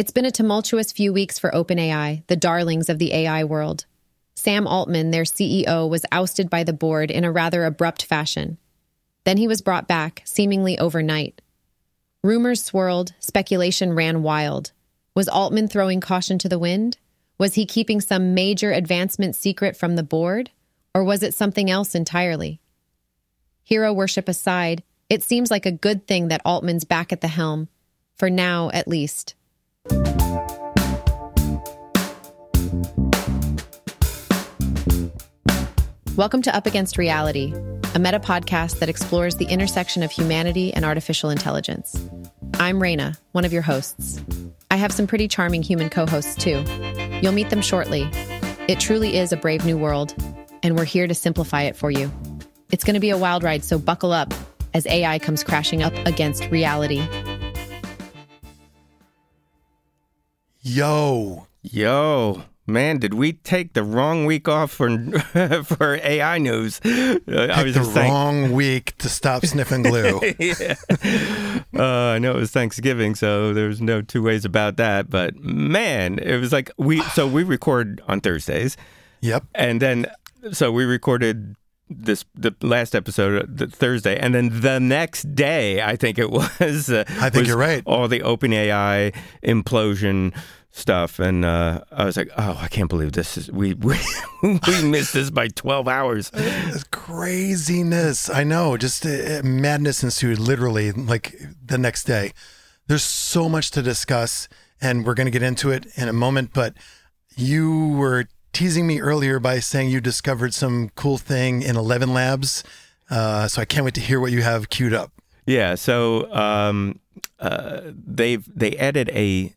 It's been a tumultuous few weeks for OpenAI, the darlings of the AI world. Sam Altman, their CEO, was ousted by the board in a rather abrupt fashion. Then he was brought back, seemingly overnight. Rumors swirled, speculation ran wild. Was Altman throwing caution to the wind? Was he keeping some major advancement secret from the board? Or was it something else entirely? Hero worship aside, it seems like a good thing that Altman's back at the helm, for now at least. Welcome to Up Against Reality, a meta podcast that explores the intersection of humanity and artificial intelligence. I'm Raina, one of your hosts. I have some pretty charming human co hosts too. You'll meet them shortly. It truly is a brave new world, and we're here to simplify it for you. It's going to be a wild ride, so buckle up as AI comes crashing up against reality. Yo. Yo, man, did we take the wrong week off for for AI news? Uh, I was the saying, wrong week to stop sniffing glue. uh, I know it was Thanksgiving, so there's no two ways about that. But man, it was like we so we record on Thursdays. Yep. And then so we recorded this the last episode uh, the Thursday, and then the next day, I think it was. Uh, I think was you're right. All the OpenAI implosion stuff, and uh, I was like, "Oh, I can't believe this is we we, we missed this by twelve hours." It's craziness. I know. Just uh, madness ensued. Literally, like the next day. There's so much to discuss, and we're going to get into it in a moment. But you were teasing me earlier by saying you discovered some cool thing in ElevenLabs. Uh, so I can't wait to hear what you have queued up. Yeah. So um, uh, they've they added a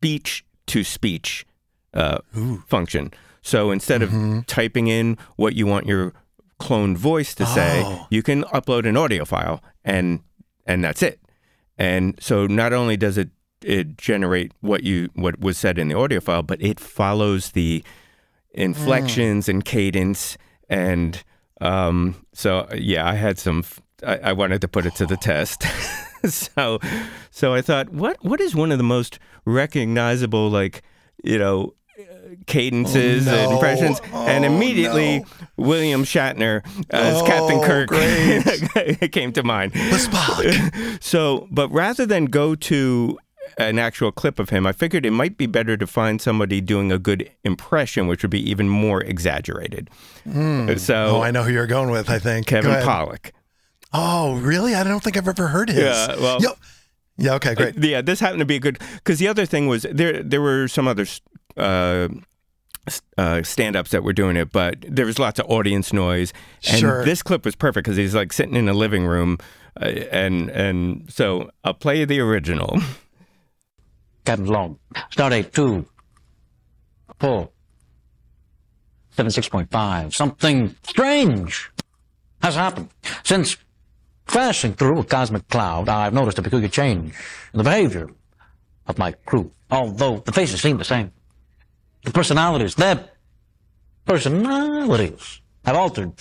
speech to speech uh, function. So instead mm-hmm. of typing in what you want your cloned voice to say, oh. you can upload an audio file and and that's it. And so not only does it it generate what you what was said in the audio file, but it follows the inflections mm. and cadence. And um, so, yeah, I had some. I, I wanted to put it to the test. so, so I thought, what what is one of the most recognizable, like you know, cadences oh, no. and impressions, oh, and immediately no. William Shatner as oh, Captain Kirk came to mind. so, but rather than go to an actual clip of him, I figured it might be better to find somebody doing a good impression, which would be even more exaggerated. Mm. So, oh, I know who you're going with. I think Kevin Pollak. Oh, really? I don't think I've ever heard his. Yeah. Well. Yo. Yeah. Okay. Great. Uh, yeah. This happened to be a good because the other thing was there. There were some other. Uh, uh, stand-ups that were doing it, but there was lots of audience noise. And sure. this clip was perfect because he's like sitting in a living room, uh, and and so I'll play the original. Captain Log. Stardate 2, 4, 76.5. Something strange has happened. Since crashing through a cosmic cloud, I've noticed a peculiar change in the behavior of my crew. Although the faces seem the same. The personalities, their personalities have altered.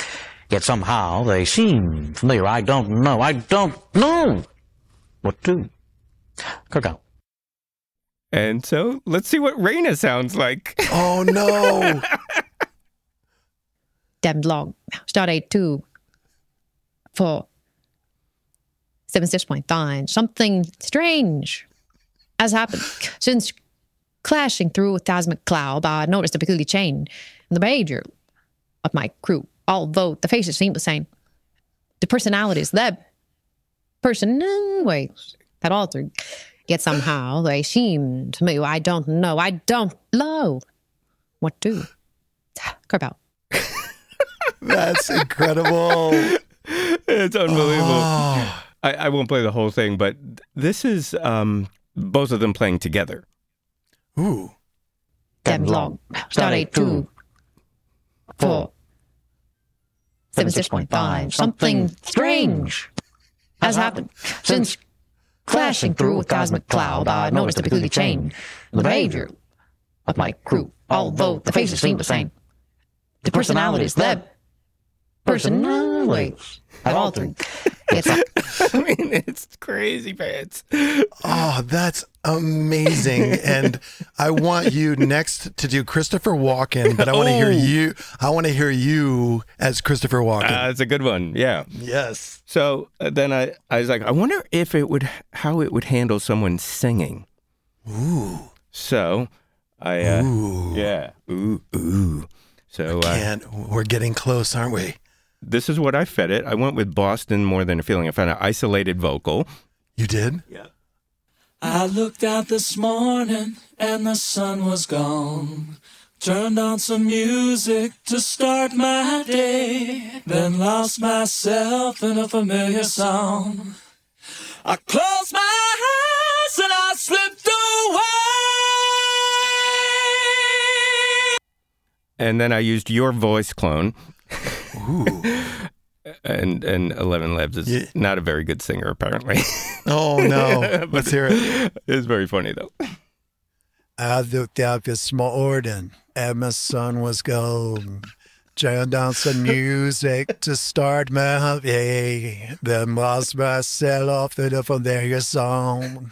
Yet somehow they seem familiar. I don't know. I don't know what to. Kirk out. And so let's see what Raina sounds like. Oh no. Damn long. Stardate two. Four. Seven six point nine. Something strange has happened since clashing through a cosmic cloud. I noticed a peculiar change in the behavior of my crew. Although the faces seem the same, the personalities, the personalities had altered. Yet somehow they seem to me, I don't know, I don't know what to. Carp That's incredible. it's unbelievable. Oh. I, I, won't play the whole thing, but this is um, both of them playing together. Ooh. Damn long. Start eight, two, four, seven, six point five. Something strange has happened since Flashing through a cosmic cloud, I noticed a peculiar change in the behavior of my crew, although the faces seem the same. The personalities, their personalities Wait. I've. It's I mean, it's crazy pants. Oh, that's amazing. and I want you next to do Christopher Walken, but I want to hear Oh. you. I want to hear you as Christopher Walken. Uh, that's a good one. Yeah. yes. So uh, then I, I was like, I wonder if it would, how it would handle someone singing. Ooh. So I, uh, Ooh. yeah, ooh, ooh. So uh, And we're getting close, aren't we? This is what I fed it. I went with Boston more than a feeling. I found an isolated vocal. You did? Yeah. I looked out this morning and the sun was gone. Turned on some music to start my day, then lost myself in a familiar song. I closed my eyes and I slipped away. And then I used your voice clone. Ooh. And and ElevenLabs is Yeah. not a very good singer, apparently. Oh, no. Let's hear it. it's very funny though. I looked out this morning and my sun was gone. Turned on some music to start my day, then lost myself in a familiar song.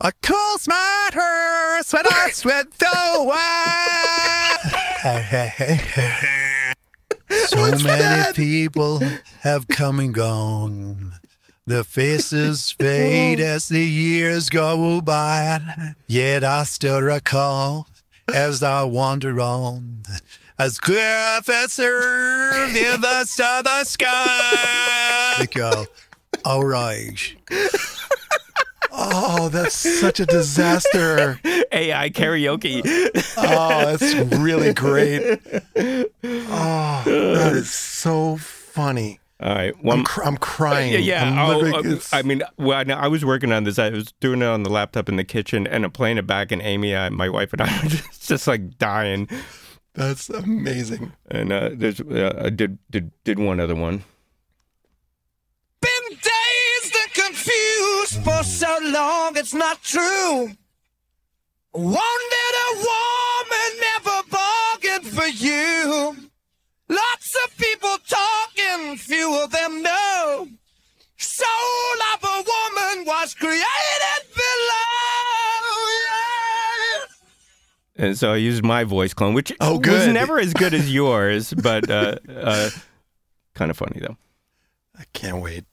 I closed my eyes when I slipped away. So many people have come and gone. The faces fade as the years go by, yet I still recall as I wander on. As clear as in the southern sky. We go, all right. Oh, that's such a disaster. AI karaoke. Oh, that's really great. Oh, that is so funny. All right, I'm, one. cr- I'm crying. Yeah, yeah. I'm oh, literally- uh, I mean, when I was working on this, I was doing it on the laptop in the kitchen, and I'm playing it back. And Amy, uh, my wife, and I were just, just like dying. that's amazing. And uh, there's, uh, I did did did one other one. For so long, it's not true. Wanted a woman, never bargained for you. Lots of people talking, few of them know. Soul of a woman was created below. And so I used my voice clone, which Oh, was never as good as yours, but uh, uh, kind of funny though. I can't wait.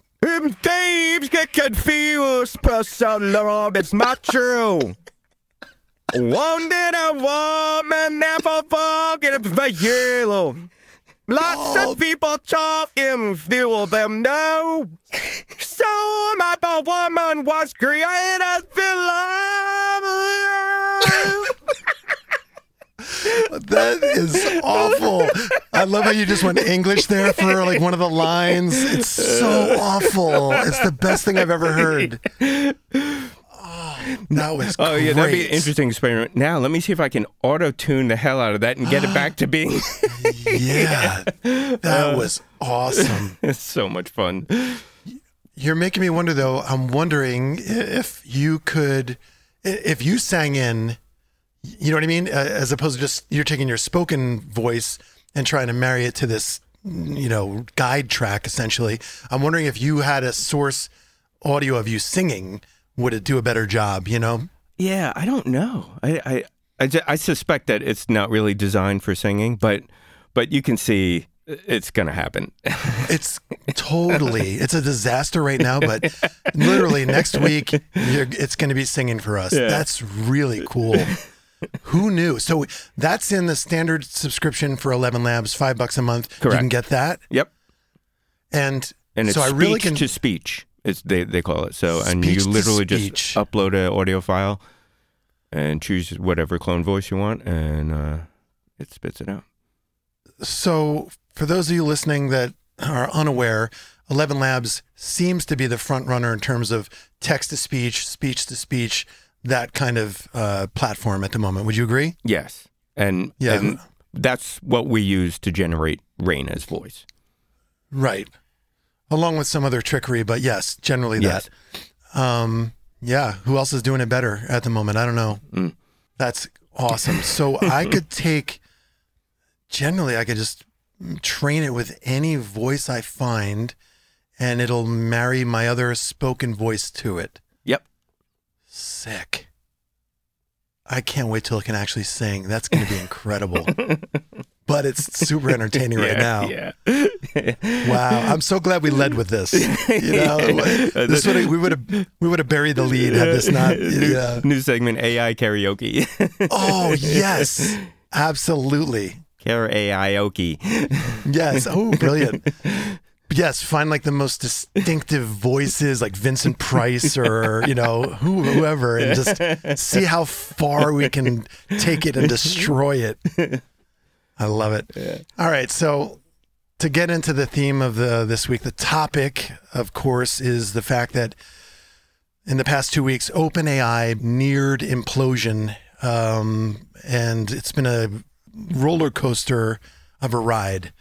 Thieves get confused for so long, it's not true. Wanted a woman, never forget for you. Lots of oh. people talking, few of them know. So my woman was created below. That is awful. I love how you just went English there for like one of the lines. It's so awful. It's the best thing I've ever heard. Oh, that was Oh yeah, that'd be an interesting experiment. Now let me see if I can auto tune the hell out of that and get it back to being. Yeah, that was awesome. it's so much fun. You're making me wonder, though. I'm wondering if you could, if you sang in, you know what I mean, uh, as opposed to just you're taking your spoken voice and trying to marry it to this, you know, guide track. Essentially, I'm wondering if you had a source audio of you singing, would it do a better job? You know? Yeah, I don't know. I I I, I suspect that it's not really designed for singing, but but you can see it's gonna happen. It's totally, it's a disaster right now, but literally next week, you're, it's going to be singing for us. Yeah. That's really cool. Who knew? So that's in the standard subscription for 11 Labs, five bucks a month. You can get that. yep, And, and it's so I speech really can. to speech. It's they they call it. So and you literally just upload an audio file and choose whatever clone voice you want, and uh, it spits it out. So, for those of you listening that are unaware, 11 Labs seems to be the front runner in terms of text to speech, speech to speech, that kind of uh, platform at the moment. Would you agree? Yes, and Yeah. and that's what we use to generate Raina's voice. Right. Along with some other trickery, but yes, generally Yes. that. Um, yeah. Who else is doing it better at the moment? I don't know. Mm. That's awesome. So I could take, generally, I could just train it with any voice I find, and it'll marry my other spoken voice to it. Sick. I can't wait till it can actually sing. That's going to be incredible. but it's super entertaining right now. Yeah. Wow, I'm so glad we led with this. You know, this would we would have we would have buried the lead had this not. new, Yeah. new segment AI karaoke. Oh yes, absolutely. Karaoke. Yes. Oh, brilliant. Yes, find like the most distinctive voices, like Vincent Price or you know who, whoever, and just see how far we can take it and destroy it. I love it. All right, so to get into the theme of the this week, the topic, of course, is the fact that in the past two weeks, OpenAI neared implosion, um, and it's been a roller coaster of a ride.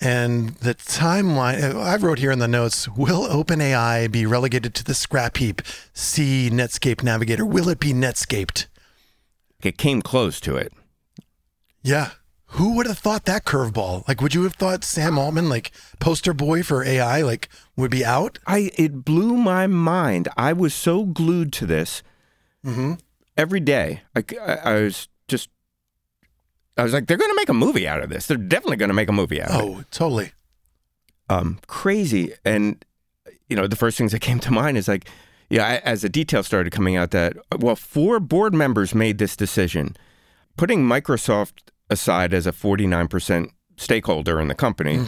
And the timeline, I wrote here in the notes, will OpenAI be relegated to the scrap heap? See Netscape Navigator. Will it be Netscaped? It came close to it. Yeah. Who would have thought that curveball? Like, would you have thought Sam Altman, like poster boy for AI, like would be out? I it blew my mind. I was so glued to this mm-hmm. every day. I, I, I was just, I was like, they're going to make a movie out of this. They're definitely going to make a movie out of it. Oh, totally. um, crazy. And you know, the first things that came to mind is like, yeah, I- as the details started coming out, that well, four board members made this decision, putting Microsoft aside as a forty nine percent stakeholder in the company.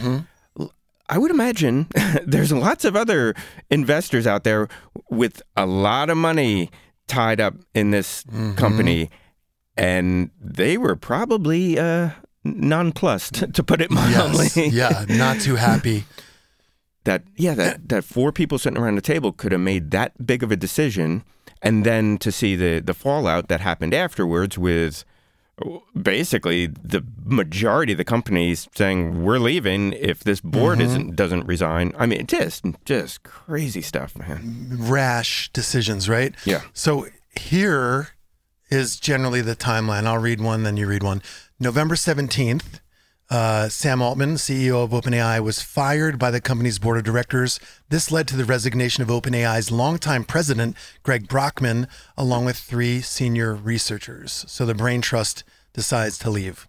I would imagine there's lots of other investors out there with a lot of money tied up in this company, and they were probably uh, nonplussed, to put it mildly Yes. yeah. Not too happy. that yeah that that four people sitting around the table could have made that big of a decision and then to see the the fallout that happened afterwards with basically the majority of the companies saying we're leaving if this board isn't doesn't resign i mean just just crazy stuff man rash decisions, right? Yeah. So here is generally the timeline. I'll read one, then you read one. November 17th, uh, Sam Altman, CEO of OpenAI, was fired by the company's board of directors. This led to the resignation of OpenAI's longtime president, Greg Brockman, along with three senior researchers. So the Brain Trust decides to leave.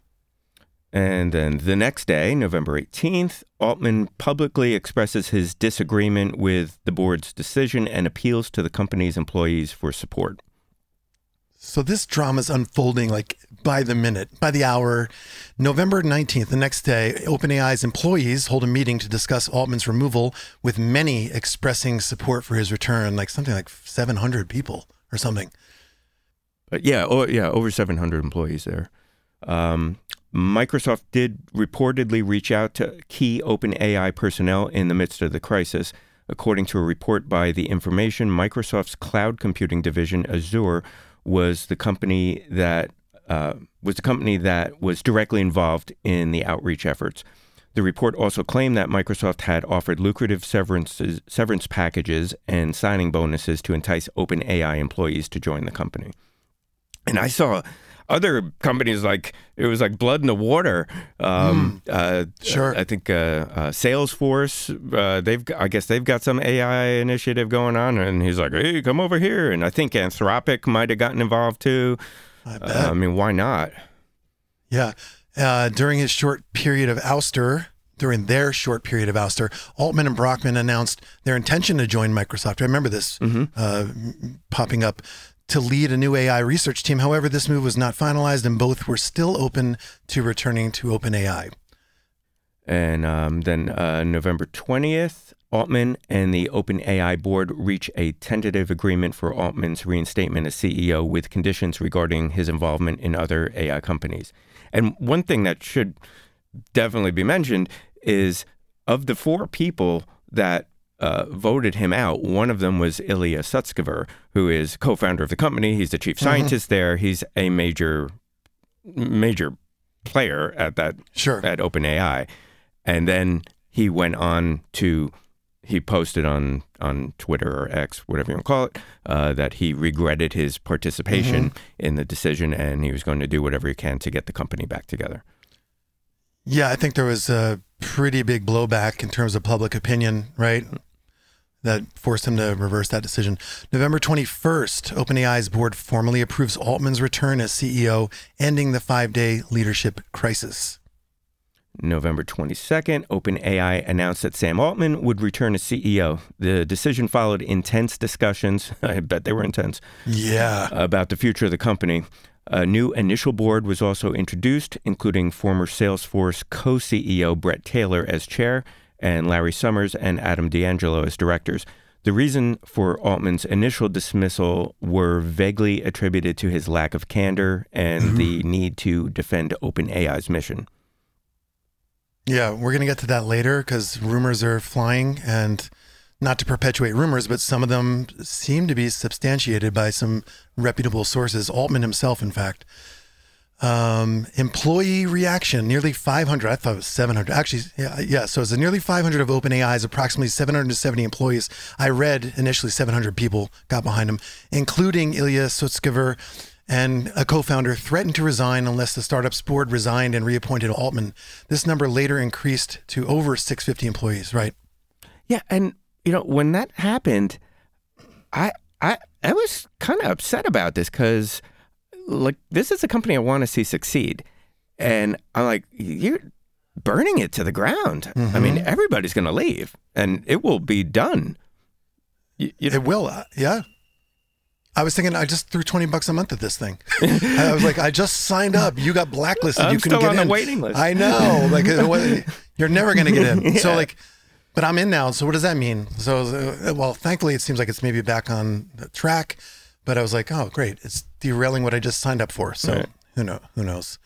And then the next day, November 18th, Altman publicly expresses his disagreement with the board's decision and appeals to the company's employees for support. So this drama is unfolding like by the minute, by the hour. November 19th, the next day, OpenAI's employees hold a meeting to discuss Altman's removal, with many expressing support for his return, like something like 700 people or something. Yeah, oh, yeah, over 700 employees there. Um, Microsoft did reportedly reach out to key OpenAI personnel in the midst of the crisis. According to a report by The Information, Microsoft's cloud computing division, Azure, was the company that uh, was the company that was directly involved in the outreach efforts. The report also claimed that Microsoft had offered lucrative severance packages and signing bonuses to entice OpenAI employees to join the company. And I saw other companies like it was like blood in the water. Um, uh, Sure. I think uh, uh, Salesforce. Uh, they've I guess they've got some AI initiative going on, and he's like, "Hey, come over here." And I think Anthropic might have gotten involved too. I bet. I mean, why not? Yeah. Uh, during his short period of ouster, during their short period of ouster, Altman and Brockman announced their intention to join Microsoft. I remember this uh, popping up to lead a new AI research team. However, this move was not finalized, and both were still open to returning to OpenAI. And um, then uh, November 20th, Altman and the OpenAI board reach a tentative agreement for Altman's reinstatement as CEO with conditions regarding his involvement in other AI companies. And one thing that should definitely be mentioned is of the four people that uh, voted him out, one of them was Ilya Sutskever, who is co-founder of the company. He's the chief scientist there. He's a major, major player at that Sure. at OpenAI, and then he went on to he posted on on Twitter or X, whatever you want to call it, uh, that he regretted his participation in the decision and he was going to do whatever he can to get the company back together. Yeah, I think there was a pretty big blowback in terms of public opinion, right? That forced him to reverse that decision. November 21st, OpenAI's board formally approves Altman's return as CEO, ending the five day leadership crisis. November 22nd, OpenAI announced that Sam Altman would return as CEO. The decision followed intense discussions, I bet they were intense, Yeah. about the future of the company. A new initial board was also introduced, including former Salesforce co CEO Bret Taylor as chair and Larry Summers and Adam D'Angelo as directors. The reason for Altman's initial dismissal were vaguely attributed to his lack of candor and mm-hmm. the need to defend OpenAI's mission. Yeah, we're going to get to that later because rumors are flying and not to perpetuate rumors, but some of them seem to be substantiated by some reputable sources. Altman himself, in fact. Um, employee reaction, nearly 500. I thought it was 700. Actually, yeah, yeah. So it's nearly 500 of OpenAI's approximately 770 employees. I read initially 700 people got behind him, including Ilya Sutskever and a co-founder threatened to resign unless the startup's board resigned and reappointed Altman. This number later increased to over 650 employees, right? Yeah, and you know when that happened, I I I was kind of upset about this because like this is a company I want to see succeed, and I'm like you're burning it to the ground. I mean everybody's going to leave, and it will be done. You, you It will, uh, yeah. I was thinking I just threw 20 bucks a month at this thing. I was like, I just signed up. You got blacklisted. I'm you still get on the waiting list. I know. Like, you're never going to get in. So, like, but I'm in now. So, what does that mean? So, uh, well, thankfully, it seems like it's maybe back on the track. But I was like, oh, great. It's derailing what I just signed up for. So, Right. who know? Who knows?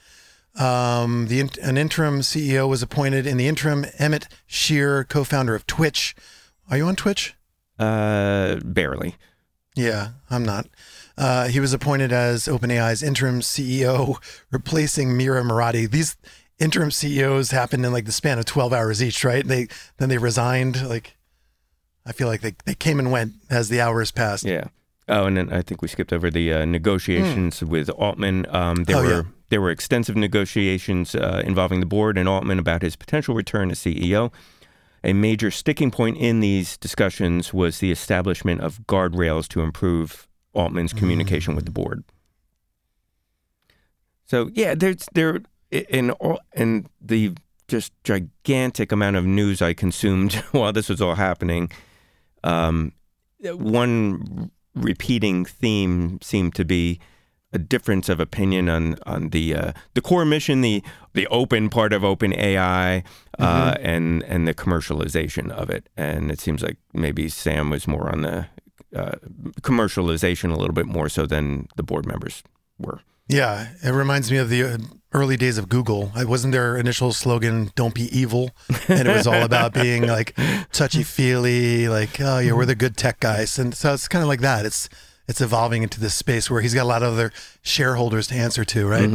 Um, the an interim CEO was appointed. In the interim, Emmett Shear, co-founder of Twitch. Are you on Twitch? uh, barely. Yeah, I'm not. Uh, he was appointed as OpenAI's interim CEO, replacing Mira Murati. These interim CEOs happened in like the span of 12 hours each, right? They then they resigned. Like, I feel like they, they came and went as the hours passed. Yeah. Oh, and then I think we skipped over the uh, negotiations with Altman. Um, there Oh, were yeah. there were extensive negotiations uh, involving the board and Altman about his potential return as CEO. A major sticking point in these discussions was the establishment of guardrails to improve Altman's communication with the board. So yeah, there's there in all in the just gigantic amount of news I consumed while this was all happening. Um, one repeating theme seemed to be a difference of opinion on on the uh, the core mission, the the open part of open AI, uh, and and the commercialization of it. And it seems like maybe Sam was more on the uh, commercialization a little bit more so than the board members were. Yeah, it reminds me of the uh, early days of Google. I wasn't their initial slogan "Don't be evil," and it was all about being like touchy feely, like oh yeah, we're the good tech guys, and so it's kind of like that. It's it's evolving into this space where he's got a lot of other shareholders to answer to, right?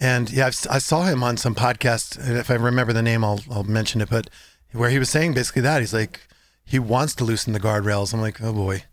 And yeah, I've, I saw him on some podcast, if I remember the name, I'll I'll mention it. But where he was saying basically that he's like he wants to loosen the guardrails. I'm like, oh boy.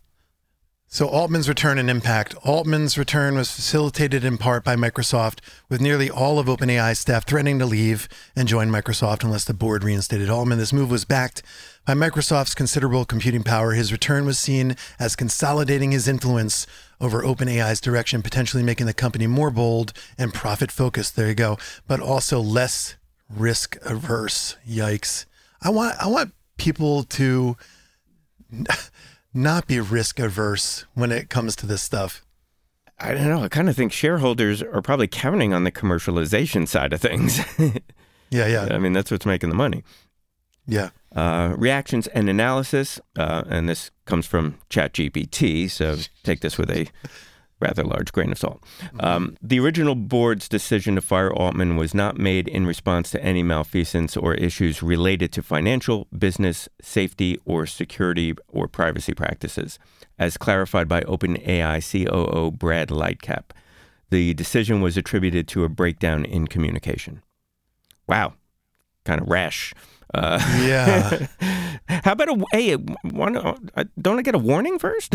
So Altman's return and impact. Altman's return was facilitated in part by Microsoft, with nearly all of OpenAI's staff threatening to leave and join Microsoft unless the board reinstated Altman. This move was backed by Microsoft's considerable computing power. His return was seen as consolidating his influence over OpenAI's direction, potentially making the company more bold and profit focused. There you go, but also less risk averse. Yikes! I want I want people to not be risk averse when it comes to this stuff. I don't know. I kind of think shareholders are probably counting on the commercialization side of things. Yeah, yeah, I mean, that's what's making the money. yeah. Uh, reactions and analysis, uh, and this comes from ChatGPT, so take this with a rather large grain of salt. Um, the original board's decision to fire Altman was not made in response to any malfeasance or issues related to financial, business, safety, or security or privacy practices, as clarified by OpenAI COO Brad Lightcap. The decision was attributed to a breakdown in communication. Wow, kind of rash. Uh, Yeah, how about a hey? One, uh, don't I get a warning first?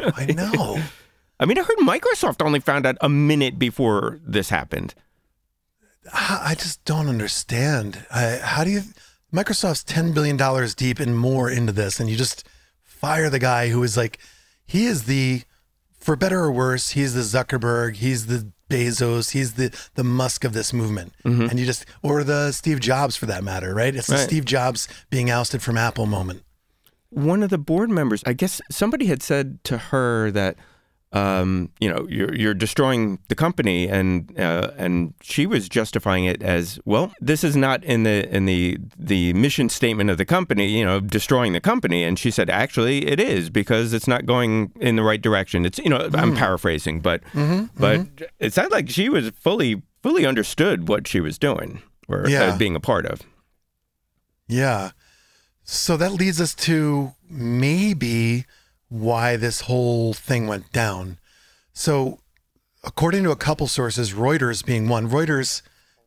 I know. I mean, I heard Microsoft only found out a minute before this happened. I just don't understand. I, how do you? Microsoft's ten billion dollars deep and more into this, and you just fire the guy who is like, he is the, for better or worse, he's the Zuckerberg, he's the Bezos, he's the the Musk of this movement, mm-hmm. and you just or the Steve Jobs for that matter, right? It's the Steve Jobs being ousted from Apple moment. one of the board members, I guess somebody had said to her that, um, you know, you're you're destroying the company, and uh, and she was justifying it as well. This is not in the in the the mission statement of the company, you know, destroying the company. And she said, actually, it is because it's not going in the right direction. It's you know, I'm paraphrasing, but but it sounded like she was fully fully understood what she was doing or Yeah. uh, being a part of. Yeah. So that leads us to maybe why this whole thing went down. So, according to a couple sources, Reuters being one, Reuters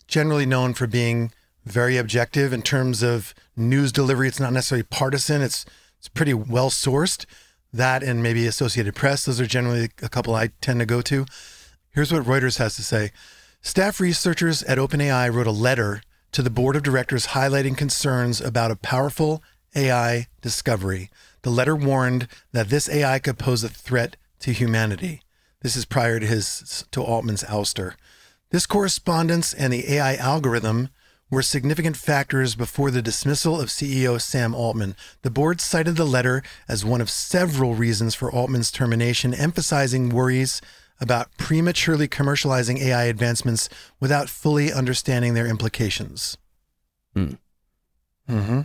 generally known for being very objective in terms of news delivery. It's not necessarily partisan. It's it's pretty well sourced. That and maybe Associated Press. Those are generally a couple I tend to go to. Here's what Reuters has to say. Staff researchers at OpenAI wrote a letter to the board of directors highlighting concerns about a powerful AI discovery. The letter warned that this AI could pose a threat to humanity. This is prior to his to Altman's ouster. This correspondence and the AI algorithm were significant factors before the dismissal of CEO Sam Altman. The board cited the letter as one of several reasons for Altman's termination, emphasizing worries about prematurely commercializing AI advancements without fully understanding their implications. Hmm. Mm-hmm.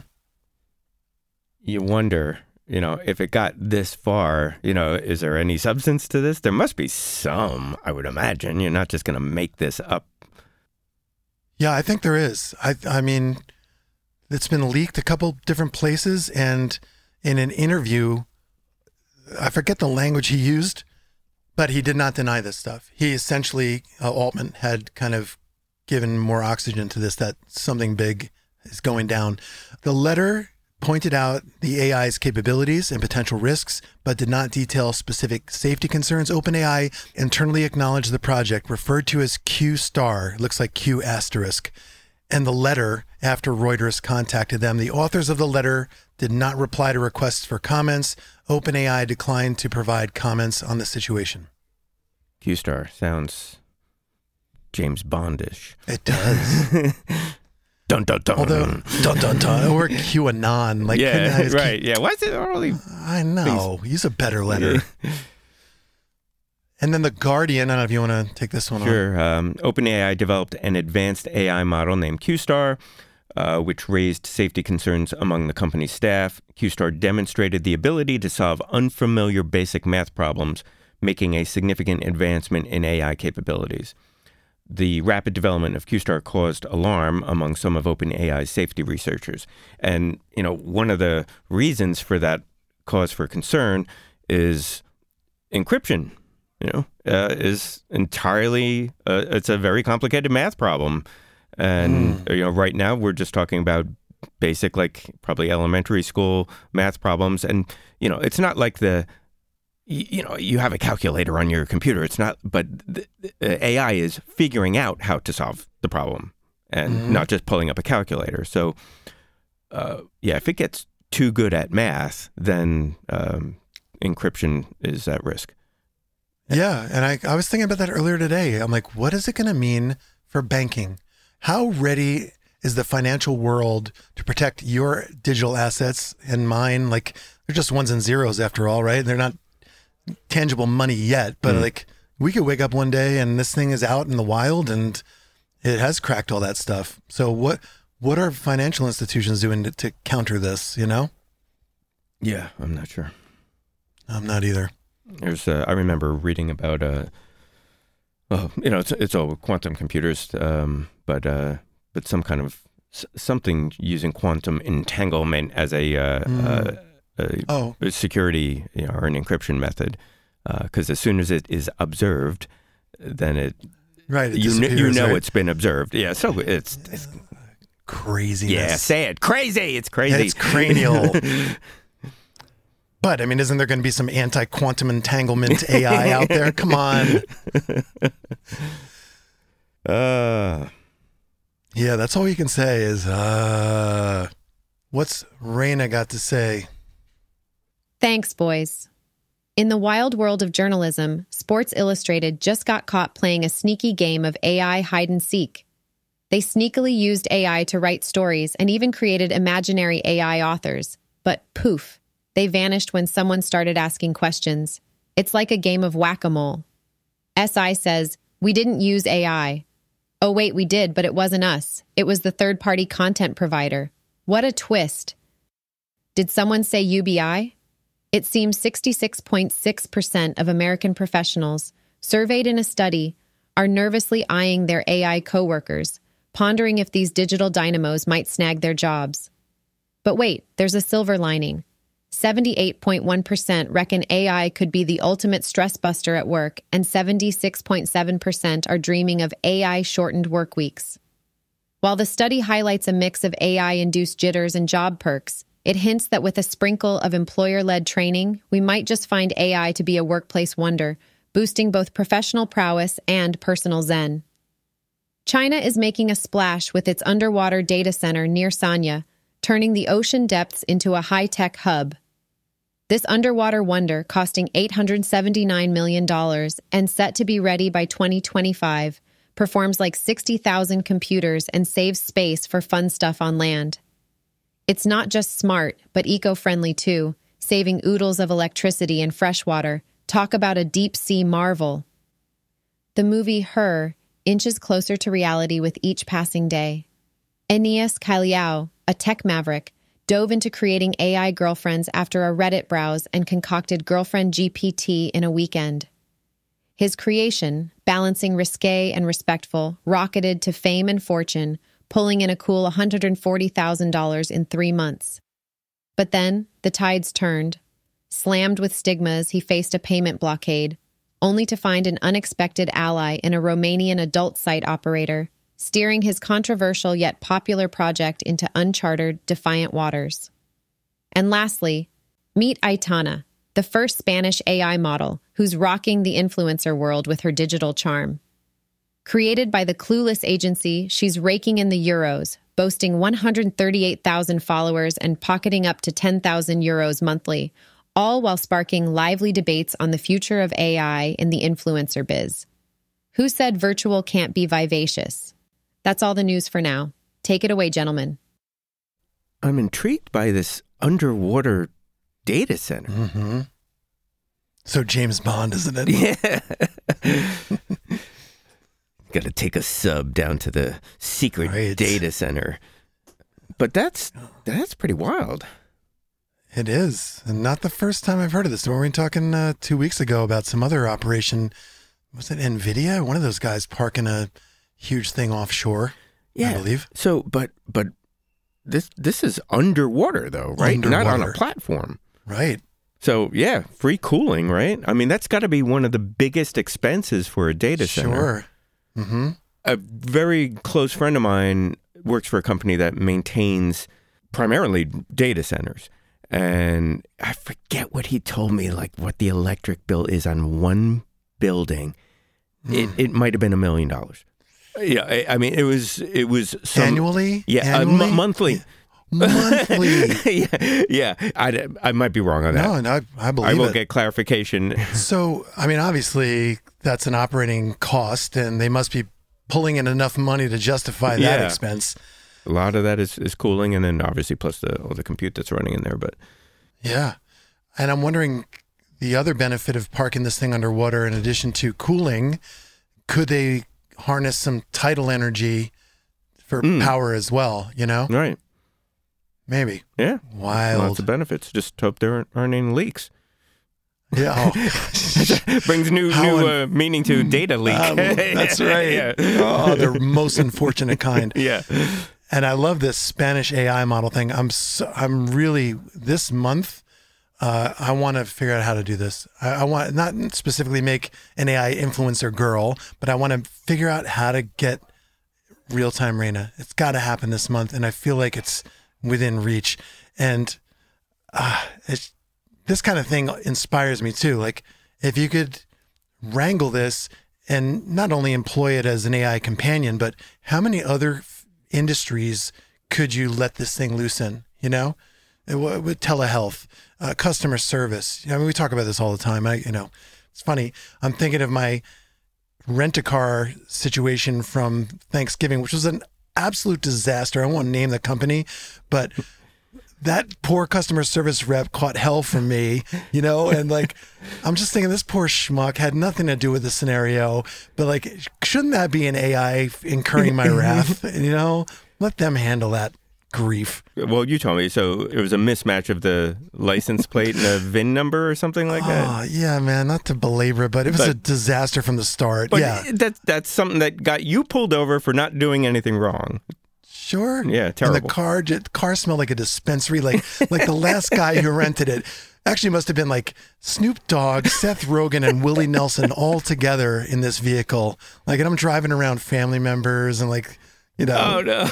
you wonder, you know, if it got this far, you know, is there any substance to this? There must be some, I would imagine. You're not just going to make this up. Yeah, I think there is. I I mean, it's been leaked a couple different places, and in an interview, I forget the language he used, but he did not deny this stuff. He essentially, uh, Altman had kind of given more oxygen to this that something big is going down. The letter pointed out the AI's capabilities and potential risks, but did not detail specific safety concerns. OpenAI internally acknowledged the project, referred to as Q star, looks like Q asterisk, and the letter after Reuters contacted them. The authors of the letter did not reply to requests for comments. OpenAI declined to provide comments on the situation. Q Star sounds James Bondish. It does. Dun dun dun. Although, dun dun dun, or QAnon. Like, yeah, I, right. Yeah. What's it only? I know. Use a better letter. And then the Guardian. I don't know if you want to take this one on. Sure. Um, OpenAI developed an advanced AI model named QStar, uh, which raised safety concerns among the company's staff. QStar demonstrated the ability to solve unfamiliar basic math problems, making a significant advancement in AI capabilities. The rapid development of QStar caused alarm among some of OpenAI's safety researchers. And, you know, one of the reasons for that cause for concern is encryption you know, uh, is entirely uh, it's a very complicated math problem, and you know, right now we're just talking about basic, like probably elementary school math problems, and you know, it's not like the you know you have a calculator on your computer. It's not, but the, the AI is figuring out how to solve the problem, and not just pulling up a calculator. So, uh, yeah, if it gets too good at math, then um, encryption is at risk. Yeah. And I, I was thinking about that earlier today. I'm like, what is it going to mean for banking? How ready is the financial world to protect your digital assets and mine? Like, they're just ones and zeros after all, right? They're not tangible money yet, but like, we could wake up one day and this thing is out in the wild and it has cracked all that stuff. So, what what are financial institutions doing to, to counter this? You know, Yeah, I'm not sure. I'm not either. There's, uh, I remember reading about, uh, well, you know, it's, it's all quantum computers, um, but uh, but some kind of something using quantum entanglement as a, uh, uh, a, Oh, security you know, or an encryption method, because as soon as it is observed, then it right. It you kn- you know right? it's been observed. Yeah, so it's, it's craziness. yeah, say it, crazy. It's crazy. It's cranial. but I mean, isn't there going to be some anti-quantum entanglement AI out there? Come on. Uh, Yeah, that's all you can say is, uh, what's Raina got to say? Thanks, boys. In the wild world of journalism, Sports Illustrated just got caught playing a sneaky game of AI hide and seek. They sneakily used AI to write stories and even created imaginary AI authors. But poof, they vanished when someone started asking questions. It's like a game of whack a mole. SI says, We didn't use AI. Oh, wait, we did, but it wasn't us. It was the third party content provider. What a twist. Did someone say UBI? It seems 66.6% of American professionals, surveyed in a study, are nervously eyeing their AI coworkers, pondering if these digital dynamos might snag their jobs. But wait, there's a silver lining. 78.1% reckon AI could be the ultimate stress buster at work, and 76.7% are dreaming of AI shortened work weeks. While the study highlights a mix of AI induced jitters and job perks, it hints that with a sprinkle of employer led training, we might just find AI to be a workplace wonder, boosting both professional prowess and personal zen. China is making a splash with its underwater data center near Sanya, turning the ocean depths into a high tech hub. This underwater wonder, costing $879 million and set to be ready by 2025, performs like 60,000 computers and saves space for fun stuff on land. It's not just smart, but eco friendly too, saving oodles of electricity and fresh water. Talk about a deep sea marvel. The movie Her inches closer to reality with each passing day. Enias Cailliau, a tech maverick, dove into creating AI girlfriends after a Reddit browse and concocted Girlfriend GPT in a weekend. His creation, balancing risque and respectful, rocketed to fame and fortune, pulling in a cool $140,000 in three months. But then the tides turned. Slammed with stigmas, he faced a payment blockade, only to find an unexpected ally in a Romanian adult site operator, steering his controversial yet popular project into uncharted, defiant waters. And lastly, meet Aitana, the first Spanish AI model who's rocking the influencer world with her digital charm. Created by the Clueless agency, she's raking in the euros, boasting 138,000 followers and pocketing up to 10,000 euros monthly, all while sparking lively debates on the future of AI in the influencer biz. Who said virtual can't be vivacious? That's all the news for now. Take it away, gentlemen. I'm intrigued by this underwater data center. Mm-hmm. So James Bond, isn't it? Yeah. Got to take a sub down to the secret Right. data center. But that's that's pretty wild. It is. And not the first time I've heard of this. We were talking uh, two weeks ago about some other operation. Was it NVIDIA? One of those guys parking a huge thing offshore, Yeah, I believe. So, but but this this is underwater though, right? Underwater. Not on a platform. Right. So yeah, free cooling, right? I mean, that's got to be one of the biggest expenses for a data center. Sure. Mm-hmm. A very close friend of mine works for a company that maintains primarily data centers. And I forget what he told me, like what the electric bill is on one building. It, it might have been a million dollars. Yeah, I, I mean, it was it was some, Annually? Yeah, uh, m- monthly. Monthly. yeah, yeah. I, I might be wrong on that. no, and I, I I will it. get clarification. So, I mean, obviously, that's an operating cost, and they must be pulling in enough money to justify that Yeah. expense. A lot of that is, is cooling, and then obviously plus the all the compute that's running in there. But Yeah. And I'm wondering the other benefit of parking this thing underwater, in addition to cooling, could they harness some tidal energy for Mm. power as well? You know, right, maybe. yeah, Wild. lots of benefits. Just hope there aren't, aren't any leaks. Yeah. Oh, Brings new How new un- uh, meaning to data leak. Well, that's right. yeah. oh, the most unfortunate kind. yeah. And I love this Spanish AI model thing. I'm so, I'm really this month. Uh, I want to figure out how to do this. I, I want not specifically make an AI influencer girl, but I want to figure out how to get real time Raina. It's got to happen this month, and I feel like it's within reach. And uh, it's this kind of thing inspires me too. Like if you could wrangle this and not only employ it as an AI companion, but how many other f- industries could you let this thing loose in? You know, with telehealth, uh, customer service. I mean, we talk about this all the time. I, you know, it's funny. I'm thinking of my rent a car situation from Thanksgiving, which was an absolute disaster. I won't name the company, but that poor customer service rep caught hell from me, you know, and like I'm just thinking this poor schmuck had nothing to do with the scenario, but like shouldn't that be an AI incurring my wrath? You know, let them handle that grief. Well, you told me. So it was a mismatch of the license plate and the VIN number or something like that. Oh yeah, man, not to belabor it, but it was a disaster from the start. But yeah, that's that's something that got you pulled over for not doing anything wrong. Sure. Yeah, terrible. And the car, the car smelled like a dispensary. Like, like the last guy who rented it actually must have been like Snoop Dogg, Seth Rogen, and Willie Nelson all together in this vehicle. Like, and I'm driving around family members and like, you know, Oh no.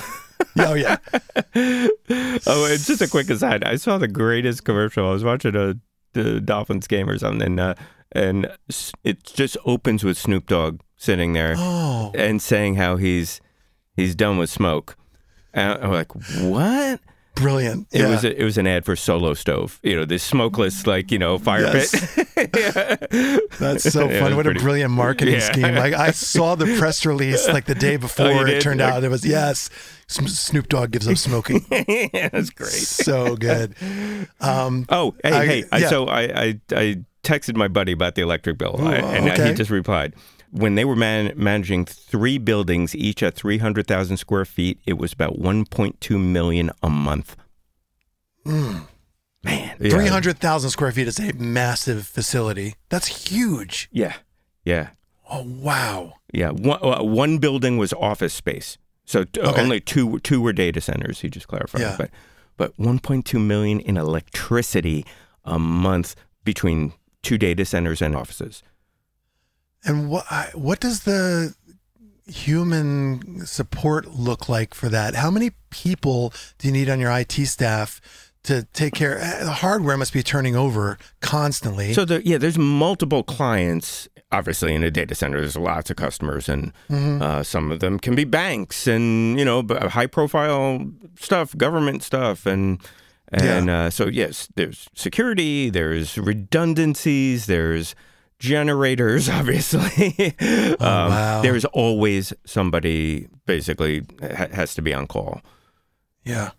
oh yeah, Oh, it's just a quick aside. I saw the greatest commercial. I was watching a the Dolphins game or something, and uh, and it just opens with Snoop Dogg sitting there oh and saying how he's he's done with smoke. And I'm like, what? brilliant. It yeah. was a, it was an ad for Solo Stove. You know, this smokeless like you know fire Yes. pit. That's so Yeah, it funny. was What pretty- a brilliant marketing scheme. Like I saw the press release like the day before. it Oh, did? turned Like- out it was yes, Snoop Dogg gives up smoking. that's great. so good. Um, Oh, hey, I- hey. I, so I, I I texted my buddy about the electric bill, Ooh, I- and okay. he just replied. When they were man- managing three buildings, each at three hundred thousand square feet, it was about one point two million a month. Man, yeah. Mm. Three hundred thousand square feet is a massive facility. That's huge. Yeah, yeah, Oh wow. yeah. One, uh, one building was office space, so t- Okay. only two two were data centers. He just clarified, Yeah. but but one point two million in electricity a month between two data centers and offices. And what what does the human support look like for that? How many people do you need on your IT staff to take care? eh, The hardware must be turning over constantly. So there, yeah, there's multiple clients. Obviously, in a data center, there's lots of customers, and Mm-hmm. uh, some of them can be banks and you know high profile stuff, government stuff, and and uh, so yes, there's security, there's redundancies, there's generators. Obviously, um, wow. there's always somebody basically ha- has to be on call. yeah.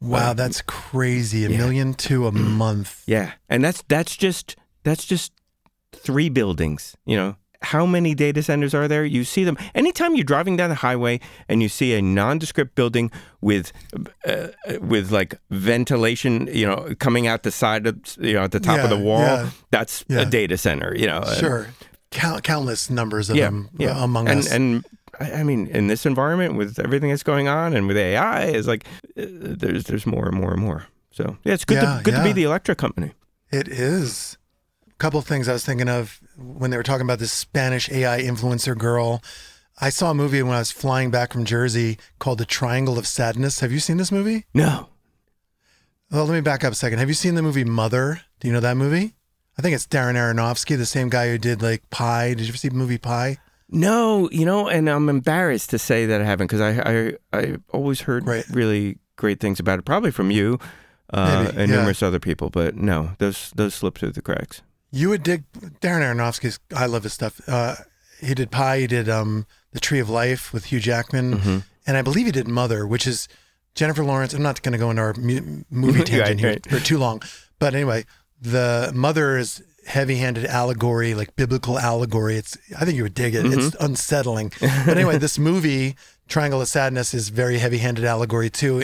Wow, that's crazy. A yeah. million to a month. Yeah, and that's that's just that's just three buildings. You know, how many data centers are there? You see them anytime you're driving down the highway and you see a nondescript building with uh, with like ventilation, you know, coming out the side of you know at the top of the wall. yeah. That's Yeah. a data center. You know, Sure. Count, countless numbers of yeah, them yeah. uh, among and, us. And I I mean, in this environment with everything that's going on and with AI, is like uh, there's there's more and more and more. So yeah, it's good Yeah, to good to be the electric company. It is. Couple things I was thinking of when they were talking about this Spanish AI influencer girl. I saw a movie when I was flying back from Jersey called The Triangle of Sadness. Have you seen this movie? No, Well, let me back up a second. Have you seen the movie Mother? Do you know that movie? I think it's Darren Aronofsky, the same guy who did like Pi. Did you ever see the movie Pi? No, you know, and I'm embarrassed to say that I haven't because I I I always heard Right. really great things about it, probably from you uh, Maybe, and yeah. numerous other people. But no, those those slip through the cracks. You would dig Darren Aronofsky's. I love his stuff. Uh, he did Pi. He did um, The Tree of Life with Hugh Jackman, Mm-hmm. and I believe he did Mother, which is Jennifer Lawrence. I'm not going to go into our mu- movie Right, tangent here right. for too long, but anyway, the Mother is heavy-handed allegory, like biblical allegory. It's. I think you would dig it. Mm-hmm. It's unsettling, but anyway, this movie. Triangle of Sadness is very heavy-handed allegory too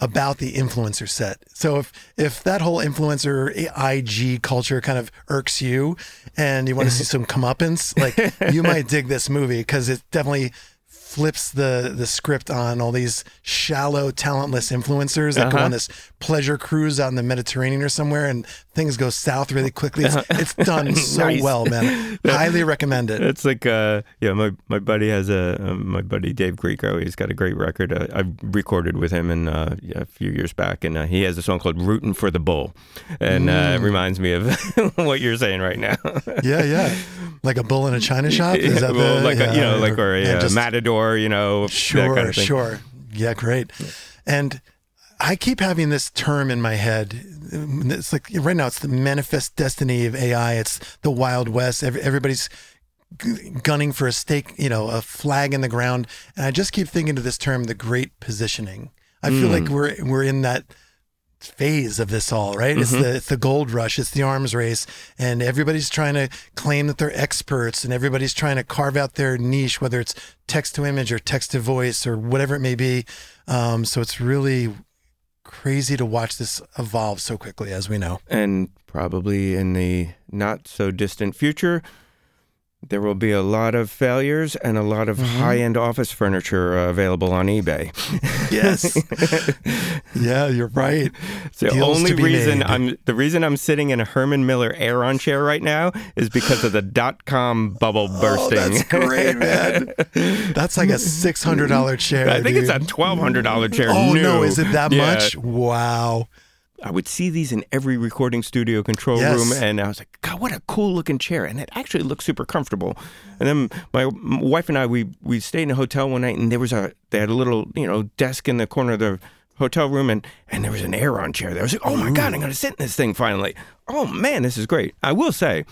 about the influencer set. So if if that whole influencer IG culture kind of irks you, and you want to see some comeuppance, like you might dig this movie because it definitely flips the the script on all these shallow, talentless influencers that go Uh-huh. on this pleasure cruise out in the Mediterranean or somewhere, and things go south really quickly. It's, it's done so Nice. well, man. Highly recommend it. It's like uh yeah, my my buddy has a um, my buddy Dave Grieco. He's got a great record. Uh, I recorded with him in uh, yeah, a few years back, and uh, he has a song called "Rootin' for the Bull," and uh, it reminds me of what you're saying right now. Yeah, yeah. Like a bull in a china shop. Is that well, the, like a, you yeah, know, like or a uh, just- matador, you know, Sure, kind of sure. Yeah, great. And I keep having this term in my head. It's like right now, it's the manifest destiny of AI. It's the Wild West. Every, everybody's gunning for a stake, you know, a flag in the ground. And I just keep thinking to this term, the great positioning. I feel like we're we're in that phase of this all, right? It's the it's the gold rush, it's the arms race, and everybody's trying to claim that they're experts, and everybody's trying to carve out their niche, whether it's text to image or text to voice or whatever it may be. Um, so it's really crazy to watch this evolve so quickly, as we know. And probably in the not so distant future, there will be a lot of failures and a lot of Mm-hmm. high end office furniture uh, available on eBay. Yes. yeah, you're right. The Deals only reason made. I'm the reason I'm sitting in a Herman Miller Aeron chair right now is because of the dot com bubble bursting. Oh, that's great, man. That's like a six hundred dollar chair. I think it's a twelve hundred dollar chair. Oh no, is it that Yeah. much? Wow. I would see these in every recording studio control Yes. room, and I was like, God, what a cool looking chair! And it actually looked super comfortable. And then my wife and I, we we stayed in a hotel one night, and there was a they had a little you know desk in the corner of the hotel room, and and there was an Aeron chair there. I was like, Oh my God, I'm gonna sit in this thing finally. Oh man, this is great. I will say.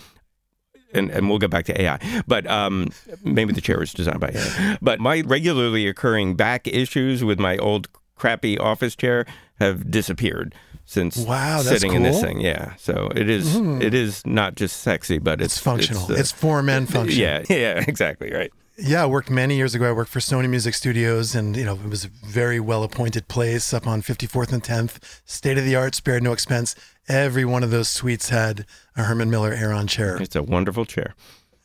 And, and we'll get back to AI, but um, maybe the chair was designed by AI. But my regularly occurring back issues with my old crappy office chair have disappeared since Wow, that's sitting in this thing. Yeah, so it is. It is not just sexy, but it's, It's functional. uh, It's, for men function. yeah, yeah, exactly right. Yeah, I worked many years ago. I worked for Sony Music Studios, and you know it was a very well appointed place up on 54th and 10th, state of the art, spared no expense. Every one of those suites had a Herman Miller Aeron chair. It's a wonderful chair.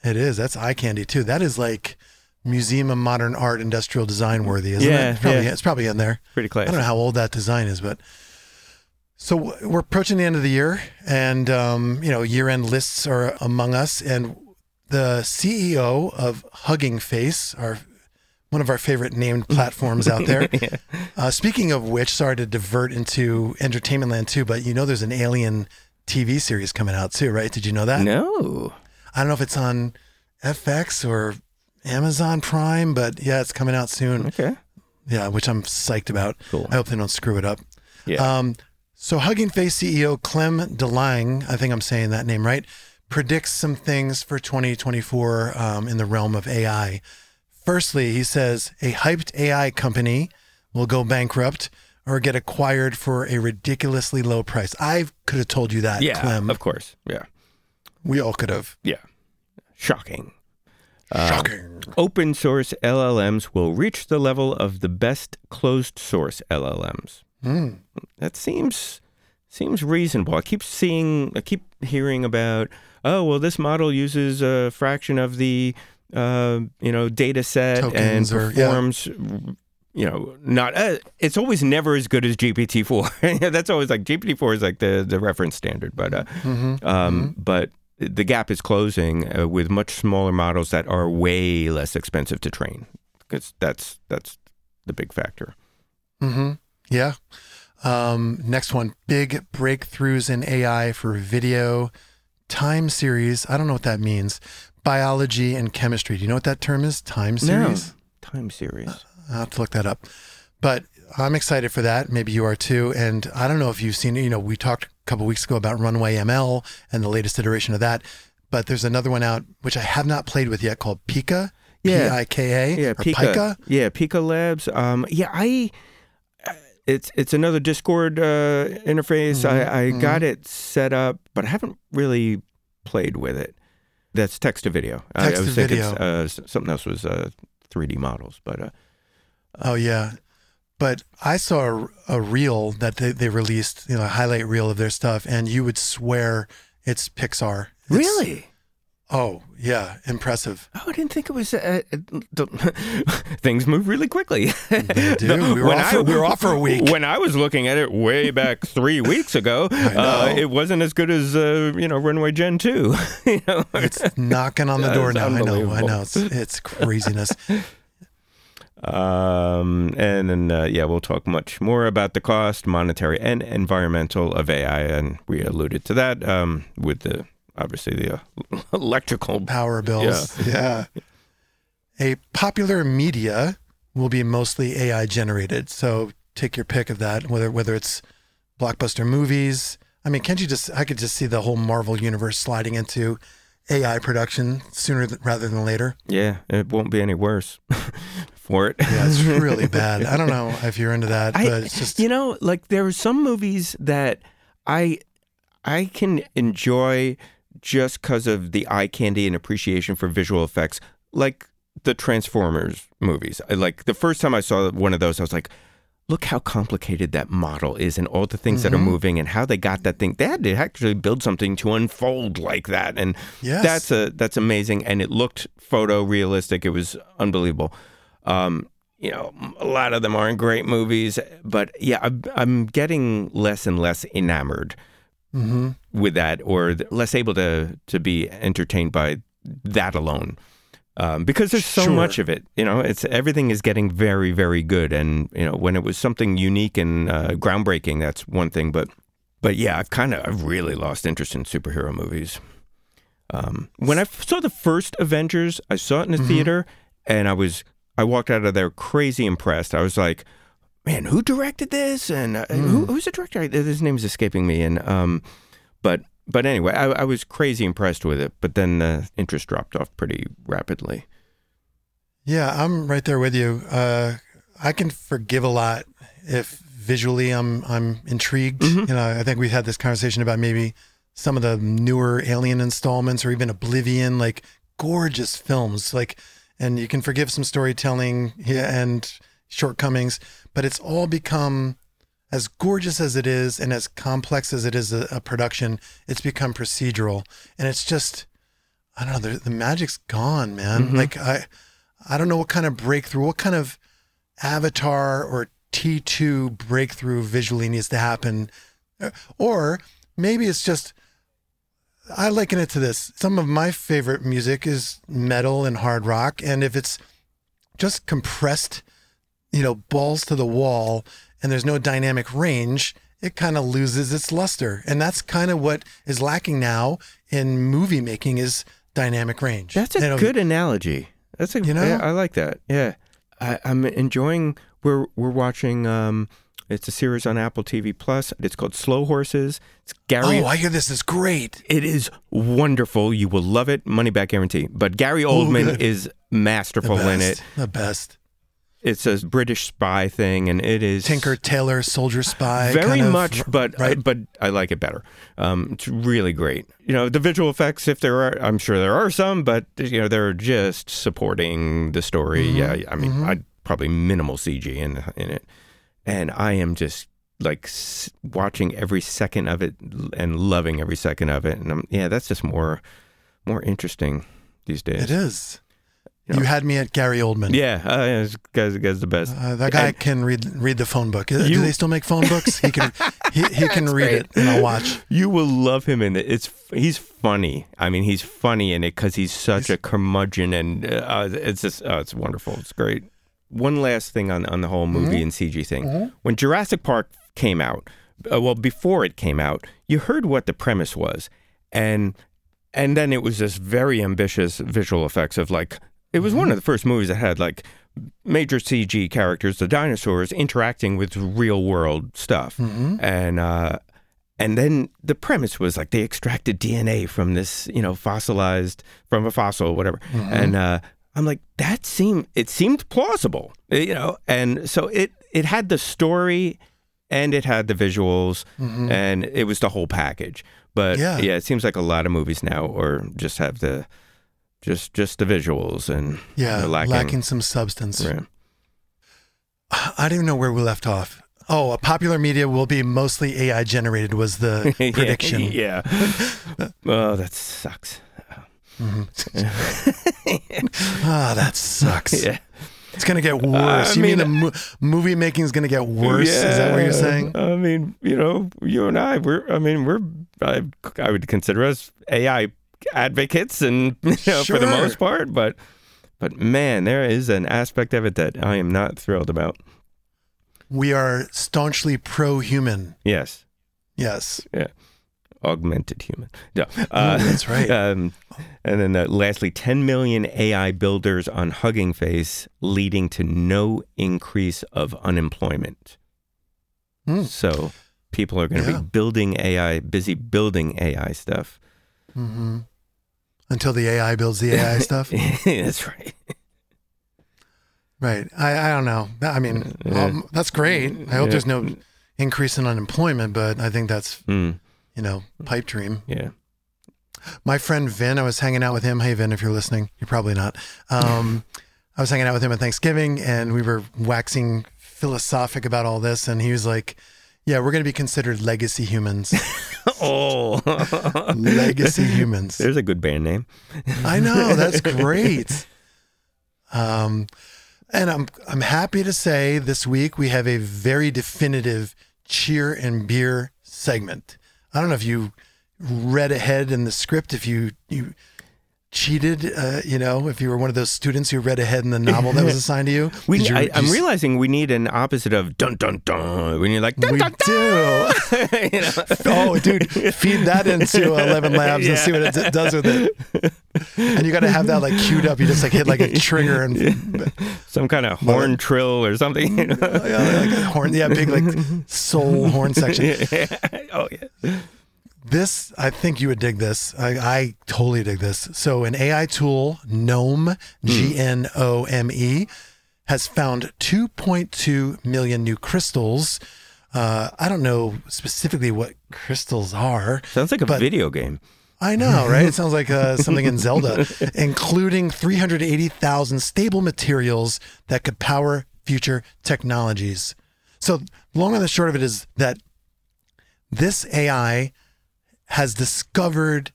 It is. That's eye candy too. That is like Museum of Modern Art, Industrial Design worthy, isn't Yeah, it? It's probably, yeah. it's probably in there. Pretty close. I don't know how old that design is, but so we're approaching the end of the year, and um, you know, year-end lists are among us. And the CEO of Hugging Face, our one of our favorite named platforms out there. uh, speaking of which, sorry to divert into entertainment land too, but you know, there's an Alien TV series coming out too, right? Did you know that? No. I don't know if it's on FX or Amazon Prime, but yeah, it's coming out soon. Okay. Yeah, which I'm psyched about. Cool. I hope they don't screw it up. Yeah. Um, so Hugging Face CEO Clem Delangue, I think I'm saying that name right, predicts some things for 2024 um, in the realm of AI. Firstly, he says a hyped AI company will go bankrupt or get acquired for a ridiculously low price. I could have told you that, yeah. Clem. Of course. Yeah. We all could have. Yeah. Shocking. Uh, Shocking. Open source LLMs will reach the level of the best closed source LLMs. Hmm. That seems seems reasonable. I keep seeing, I keep hearing about, oh well, this model uses a fraction of the, uh, you know, data set and Tokens or- yeah. performs. You know, not uh, it's always never as good as GPT four. That's always like GPT four is like the the reference standard, but uh, Mm-hmm. um, but the gap is closing uh, with much smaller models that are way less expensive to train because that's that's the big factor. Mm-hmm. Yeah. Um, next one big breakthroughs in AI for video time series. I don't know what that means. Biology and chemistry. Do you know what that term is? Time series? No. time series. I'll have to look that up. But I'm excited for that. Maybe you are too. And I don't know if you've seen, you know, we talked a couple weeks ago about Runway ML and the latest iteration of that. But there's another one out which I have not played with yet called Pika. Yeah. P-I-K-A. Yeah, Pika. Pika. Yeah, Pika Labs. Um, yeah, I. It's it's another Discord uh, interface. I, I got it set up, but I haven't really played with it. That's text to video. I- Text I, was to thinking video. uh, something else was uh, 3D models, but uh, Oh yeah, but I saw a, a reel that they, they released, you know, a highlight reel of their stuff, and you would swear it's Pixar. It's- Oh yeah, impressive. Oh, I didn't think it was. Uh, uh, things move really quickly. They do. We were When off for- we were off for a week. When I was looking at it way back three weeks ago, uh, it wasn't as good as uh, you know Runway Gen Two. you know? It's knocking on the door now. I know. I know. It's it's craziness. Um, and then uh, yeah, we'll talk much more about the cost, monetary and environmental of AI, and we alluded to that um, with the obviously the uh, electrical Power bills. Yeah. A popular media will be mostly AI generated. So take your pick of that, whether whether it's blockbuster movies. I mean, can't you just? I could just see the whole Marvel universe sliding into AI production sooner th- rather than later. Yeah, it won't be any worse for it. Yeah, it's really bad. I don't know if you're into that, I, but it's just you know, like there are some movies that I I can enjoy just because of the eye candy and appreciation for visual effects, like the Transformers movies. I, like the first time I saw one of those, I was like, look how complicated that model is and all the things that are moving and how they got that thing. They had to actually build something to unfold like that. And Yes. that's a that's amazing. And it looked photorealistic. It was unbelievable. Um, you know, a lot of them aren't great movies, but yeah, I'm, I'm getting less and less enamored with that, or less able to to be entertained by that alone, um, because there's so Sure. much of it. You know, it's everything is getting very, very good, and you know, when it was something unique and uh, groundbreaking, that's one thing. But, but yeah, I've kind of I've really lost interest in superhero movies. Um, when I f- saw the first Avengers, I saw it in the theater, and I was I walked out of there crazy impressed. I was like, "Man, who directed this? And uh, who, who's the director? His name is escaping me." And um, but but anyway, I, I was crazy impressed with it. But then the interest dropped off pretty rapidly. Yeah, I'm right there with you. Uh, I can forgive a lot if visually I'm I'm intrigued. You know, I think we've had this conversation about maybe some of the newer Alien installments or even Oblivion, like gorgeous films. Like, and you can forgive some storytelling yeah, and shortcomings, but it's all become as gorgeous as it is and as complex as it is a, a production. It's become procedural, and it's just I don't know. The, the magic's gone, man. Mm-hmm. Like I. I don't know what kind of breakthrough, what kind of avatar or T2 breakthrough visually needs to happen. Or maybe it's just, I liken it to this. Some of my favorite music is metal and hard rock. And if it's just compressed, you know, balls to the wall and there's no dynamic range, it kind of loses its luster. And that's kind of what is lacking now in movie making is dynamic range. That's a good analogy. That's a You know? yeah, I like that. Yeah, I, I'm enjoying. We're we're watching. Um, it's a series on Apple TV Plus. It's called Slow Horses. It's Gary. Oh, I hear this is great. It is wonderful. You will love it. Money back guarantee. But Gary Oldman good. is masterful in it. The best. It's a British spy thing, and it is Tinker Tailor Soldier Spy. very kind of, much, but right. but I like it better. Um, it's really great. You know, the visual effects, if there are, I'm sure there are some, but you know, they're just supporting the story. Mm-hmm. Yeah, I mean, I'd probably minimal CG in in it, and I am just like s- watching every second of it and loving every second of it. And I'm, yeah, that's just more more interesting these days. it is. You know. You had me at Gary Oldman. Yeah, uh, yeah, this guy's, guy's the best. Uh, that guy And- can read read the phone book. Uh, You- Do they still make phone books? He can he, he can read great. it and I'll watch. You will love him in it. It's he's funny. I mean, he's funny in it because he's such a curmudgeon, and uh, it's just oh, it's wonderful. It's great. One last thing on on the whole movie and CG thing. When Jurassic Park came out, uh, well, before it came out, you heard what the premise was, and and then it was this very ambitious visual effects of like it was one of the first movies that had like major CG characters, the dinosaurs interacting with real world stuff, and uh, and then the premise was like they extracted DNA from this, you know, fossilized from a fossil, whatever. And uh, I'm like, that seemed it seemed plausible, you know. And so it it had the story, and it had the visuals, and it was the whole package. But Yeah. yeah, it seems like a lot of movies now, or just have the just just the visuals and Yeah, lacking. lacking. some substance. Yeah. I don't even know where we left off. Oh, a popular media will be mostly AI generated was the prediction. yeah. oh, that sucks. Ah, that sucks. Yeah. It's gonna get worse. I you mean, mean- the mo- movie making is gonna get worse? Is that what you're saying? I mean, you know, you and I, we're, I mean, we're, I, I would consider us AI advocates and, you know, for the most part, but, but man, there is an aspect of it that I am not thrilled about. We are staunchly pro-human. Yes. Yes. Yeah. Augmented human. Yeah. uh, that's right. Um, and then uh, lastly, 10 million AI builders on Hugging Face, leading to no increase of unemployment. Hmm. So people are going to Yeah. be building AI, busy building AI stuff. Hmm Until the AI builds the AI stuff. That's right. Right. I, I don't know. I mean, um, that's great. I hope Yeah. there's no increase in unemployment, but I think that's, Mm, you know, pipe dream. yeah. My friend Vin, I was hanging out with him. Hey, Vin, if you're listening, you're probably not. Um, I was hanging out with him at Thanksgiving and we were waxing philosophic about all this. And he was like, yeah, we're going to be considered legacy humans. Oh, legacy humans. There's a good band name. I know that's great. Um, and I'm I'm happy to say this week we have a very definitive cheer and beer segment. I don't know if you read ahead in the script, if you you cheated, uh, you know, if you were one of those students who read ahead in the novel that was assigned to you. We, you- I, i'm you- realizing we need an opposite of dun dun dun. When you're like dun We dun do. you know? Oh, dude, feed that into ElevenLabs and see what it d- does with it. And you got to have that like queued up. You just like hit like a trigger and Some kind of horn trill or something. you know? yeah, like a horn, yeah, big like soul horn section. oh yeah. This, I think you would dig this. I, I totally dig this. So, an AI tool, GNoME, G N O M E, has found 2.2 million new crystals. Uh, I don't know specifically what crystals are. Sounds like a But- video game. I know, right? It sounds like uh, something in Zelda, including 380,000 stable materials that could power future technologies. So, long and the short of it is that this AI has discovered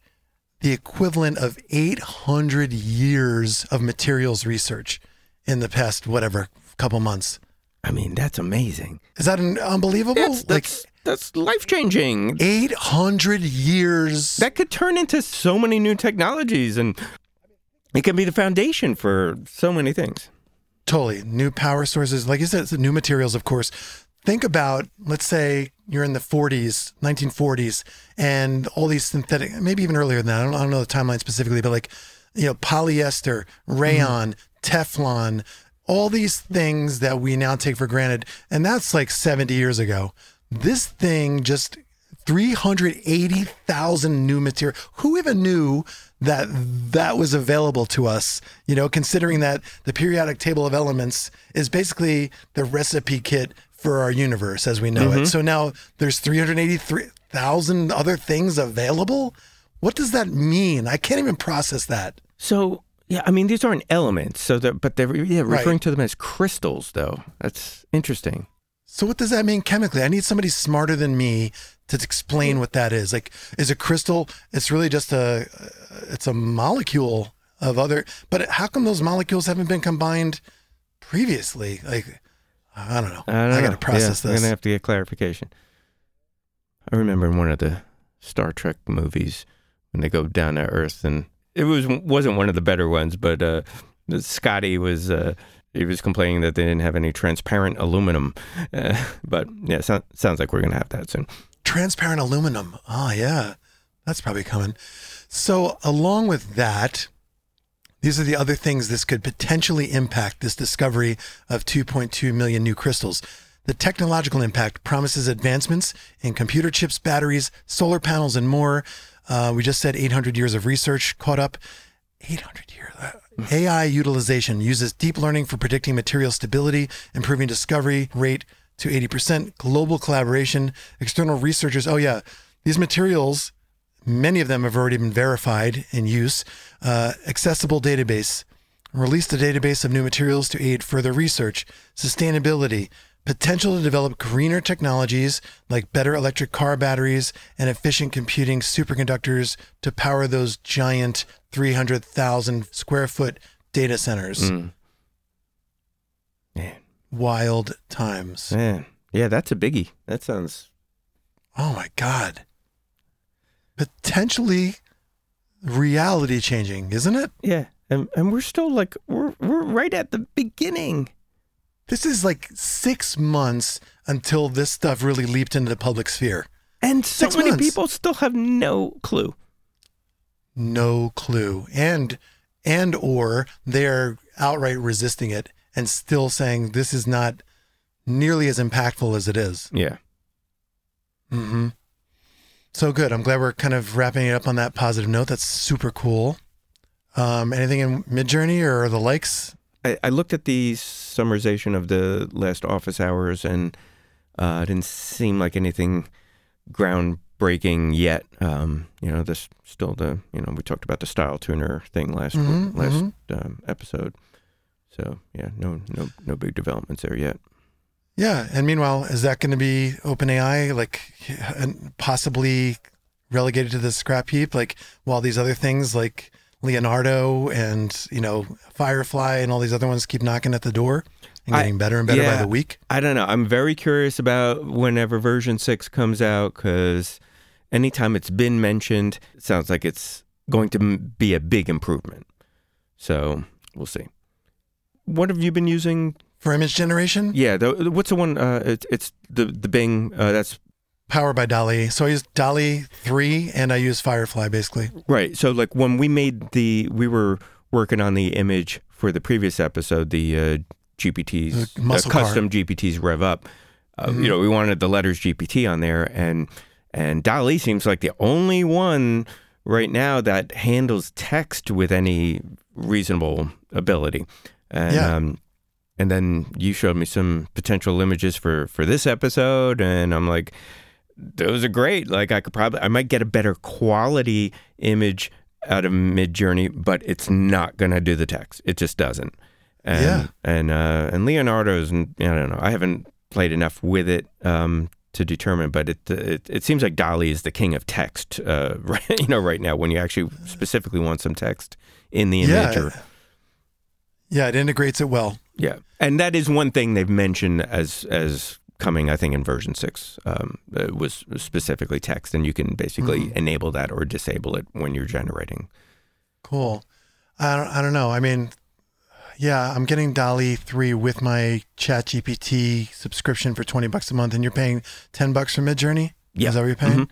the equivalent of 800 years of materials research in the past, whatever, couple months. I mean, that's amazing. Is that un- unbelievable? That's that's, that's life changing. 800 years. That could turn into so many new technologies, and it can be the foundation for so many things. Totally. New power sources. Like you said, new materials, of course. Think about, let's say you're in the 40s, 1940s, and all these synthetic, maybe even earlier than that. I don't, I don't know the timeline specifically, but like, you know, polyester, mm-hmm. rayon, Teflon, all these things that we now take for granted. And that's like 70 years ago. This thing just 380,000 new material. Who even knew that that was available to us? You know, considering that the periodic table of elements is basically the recipe kit for our universe as we know it. Mm-hmm. So now there's 383,000 other things available. What does that mean? I can't even process that. So yeah, I mean, these aren't elements, so that but they're yeah, Right. referring to them as crystals, though. That's interesting. So what does that mean chemically? I need somebody smarter than me to explain what that is. Like, is a crystal? It's really just a, it's a molecule of other. But how come those molecules haven't been combined previously? Like, I don't know. I, don't got to process yeah, I'm gonna have to get clarification. I remember in one of the Star Trek movies when they go down to Earth, and it was wasn't one of the better ones, but uh, Scotty was uh, he was complaining that they didn't have any transparent aluminum. Uh, but yeah, so, sounds like we're gonna have that soon. Transparent aluminum. Oh yeah, that's probably coming. So along with that, these are the other things this could potentially impact this discovery of 2.2 million new crystals. The technological impact promises advancements in computer chips, batteries, solar panels, and more. Uh, we just said 800 years of research caught up. 800 years. Uh, AI utilization uses deep learning for predicting material stability, improving discovery rate to 80%. Global collaboration, external researchers. Oh, yeah. These materials, many of them have already been verified in use. Uh, accessible database. Released a database of new materials to aid further research. Sustainability. Potential to develop greener technologies like better electric car batteries and efficient computing superconductors to power those giant 300,000 square foot data centers. Mm. Man, Wild times. man, yeah, that's a biggie. That sounds Oh my God. Potentially reality changing, isn't it? yeah, and and we're still like we're we're right at the beginning. This is like six months until this stuff really leaped into the public sphere. And so Six many months. people still have no clue. No clue. And and or they're outright resisting it and still saying this is not nearly as impactful as it is. Yeah. Mm-hmm. So good. I'm glad we're kind of wrapping it up on that positive note. That's super cool. Um, anything in Midjourney or the likes? I, I looked at the summarization of the last office hours and uh, it didn't seem like anything groundbreaking yet. Um, you know, this still the you know we talked about the style tuner thing last Mhm, last Um, episode. So yeah, no no no big developments there yet. Yeah. And meanwhile, is that going to be OpenAI like and possibly relegated to the scrap heap? Like while these other things like Leonardo and you know Firefly and all these other ones keep knocking at the door and I- getting better and better by the week. I don't know. I'm very curious about whenever version six comes out because anytime it's been mentioned, it sounds like it's going to be a big improvement. So we'll see. What have you been using? For image generation, Yeah, the, what's the one? Uh, it, it's the the Bing. Uh, that's powered by DALL-E. So I use DALL-E three and I use Firefly basically. right. So like when we made the, we were working on the image for the previous episode, the uh, GPTs, The uh, car. custom GPTs rev up. Uh, You know, we wanted the letters GPT on there, and and DALL-E seems like the only one right now that handles text with any reasonable ability. And, Yeah. Um, and then you showed me some potential images for for this episode, and I'm like, those are great. Like I could probably, I might get a better quality image out of Midjourney, but it's not gonna do the text. It just doesn't. And, Yeah. And uh, and Leonardo's, I don't know. I haven't played enough with it um, to determine, but it, it it seems like DALL-E is the king of text. Uh, right, you know, right now when you actually specifically want some text in the image. Yeah. Or, Yeah, it integrates it well. Yeah, and that is one thing they've mentioned as as coming. I think in version six um, uh, was specifically text, and you can basically enable that or disable it when you're generating. Cool. I don't, I don't know. I mean, yeah, I'm getting DALL-E 3 with my ChatGPT subscription for 20 bucks a month, and you're paying 10 bucks for Midjourney? Yeah. Is that what you're paying? Mhm.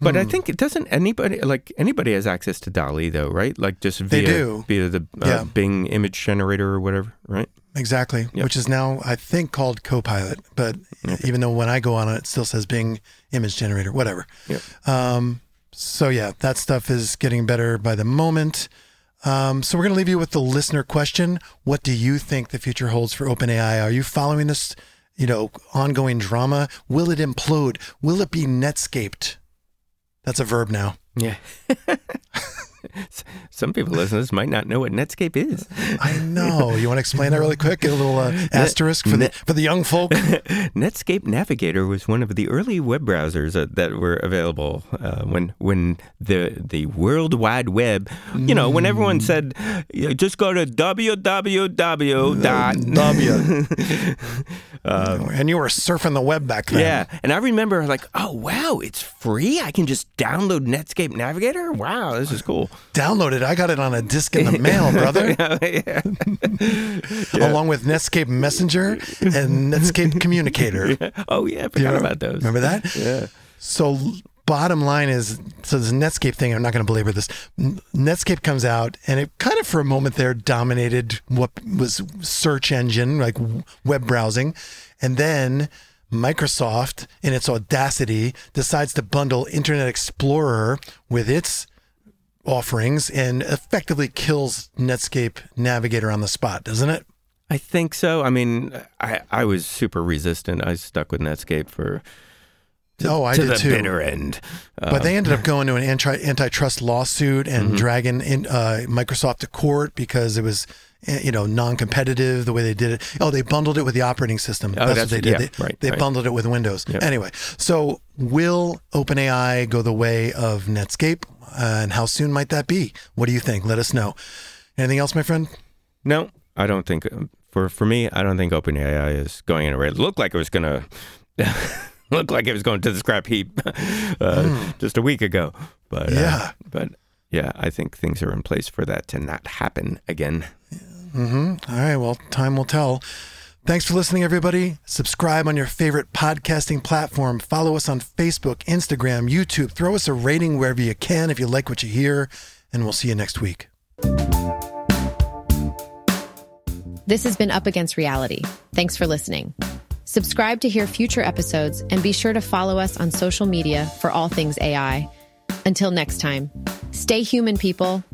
But I Hmm. think it doesn't anybody like anybody has access to DALL-E though, right? Like just via They do. via the uh, Yeah. Bing image generator or whatever, right? Exactly. Yep. Which is now, I think, called Copilot. But even though when I go on it, it still says Bing Image Generator, whatever. Yep. Um, so, yeah, that stuff is getting better by the moment. Um, so, we're going to leave you with the listener question What do you think the future holds for OpenAI? Are you following this, you know, ongoing drama? Will it implode? Will it be Netscaped? That's a verb now. Yeah. Some people listening to this might not know what Netscape is. I know. You want to explain that really quick? Get a little uh, asterisk for the for the young folk. Netscape Navigator was one of the early web browsers uh, that were available uh, when when the the World Wide Web, you know, when everyone said, just go to www dot W. Um, oh, and you were surfing the web back then. Yeah, and I remember like, oh wow, it's free. I can just download Netscape Navigator. Wow, this is cool. Download it. I got it on a disc in the mail, brother. yeah. Along with Netscape Messenger and Netscape Communicator. Oh yeah, I forgot You about those. Remember that? Yeah. So bottom line is, so this Netscape thing, I'm not going to belabor this. Netscape comes out and it kind of for a moment there dominated what was search engine, like web browsing. And then Microsoft, in its audacity, decides to bundle Internet Explorer with its offerings and effectively kills Netscape Navigator on the spot, doesn't it? I think so. I mean, I I was super resistant. I stuck with Netscape for oh, I to did the too. bitter end. But they ended up going to an anti- antitrust lawsuit and Mm-hmm. dragging in, uh, Microsoft to court because it was, eh, you know, non-competitive the way they did it. Oh, they bundled it with the operating system. Oh, that's, that's- what they did. yeah, they right, they right. bundled it with Windows. Anyway, so will OpenAI go the way of Netscape, uh, and how soon might that be? What do you think? Let us know. Anything else, my friend? no, I don't think for for me, I don't think OpenAI is going anywhere. It looked like it was gonna. looked like it was going to the scrap heap uh, just a week ago, but uh. Yeah. but yeah, I think things are in place for that to not happen again. Mm-hmm. All right. Well, time will tell. Thanks for listening, everybody. Subscribe on your favorite podcasting platform. Follow us on Facebook, Instagram, YouTube. Throw us a rating wherever you can if you like what you hear, and we'll see you next week. This has been Up Against Reality. Thanks for listening. Subscribe to hear future episodes and be sure to follow us on social media for all things AI. Until next time, stay human, people.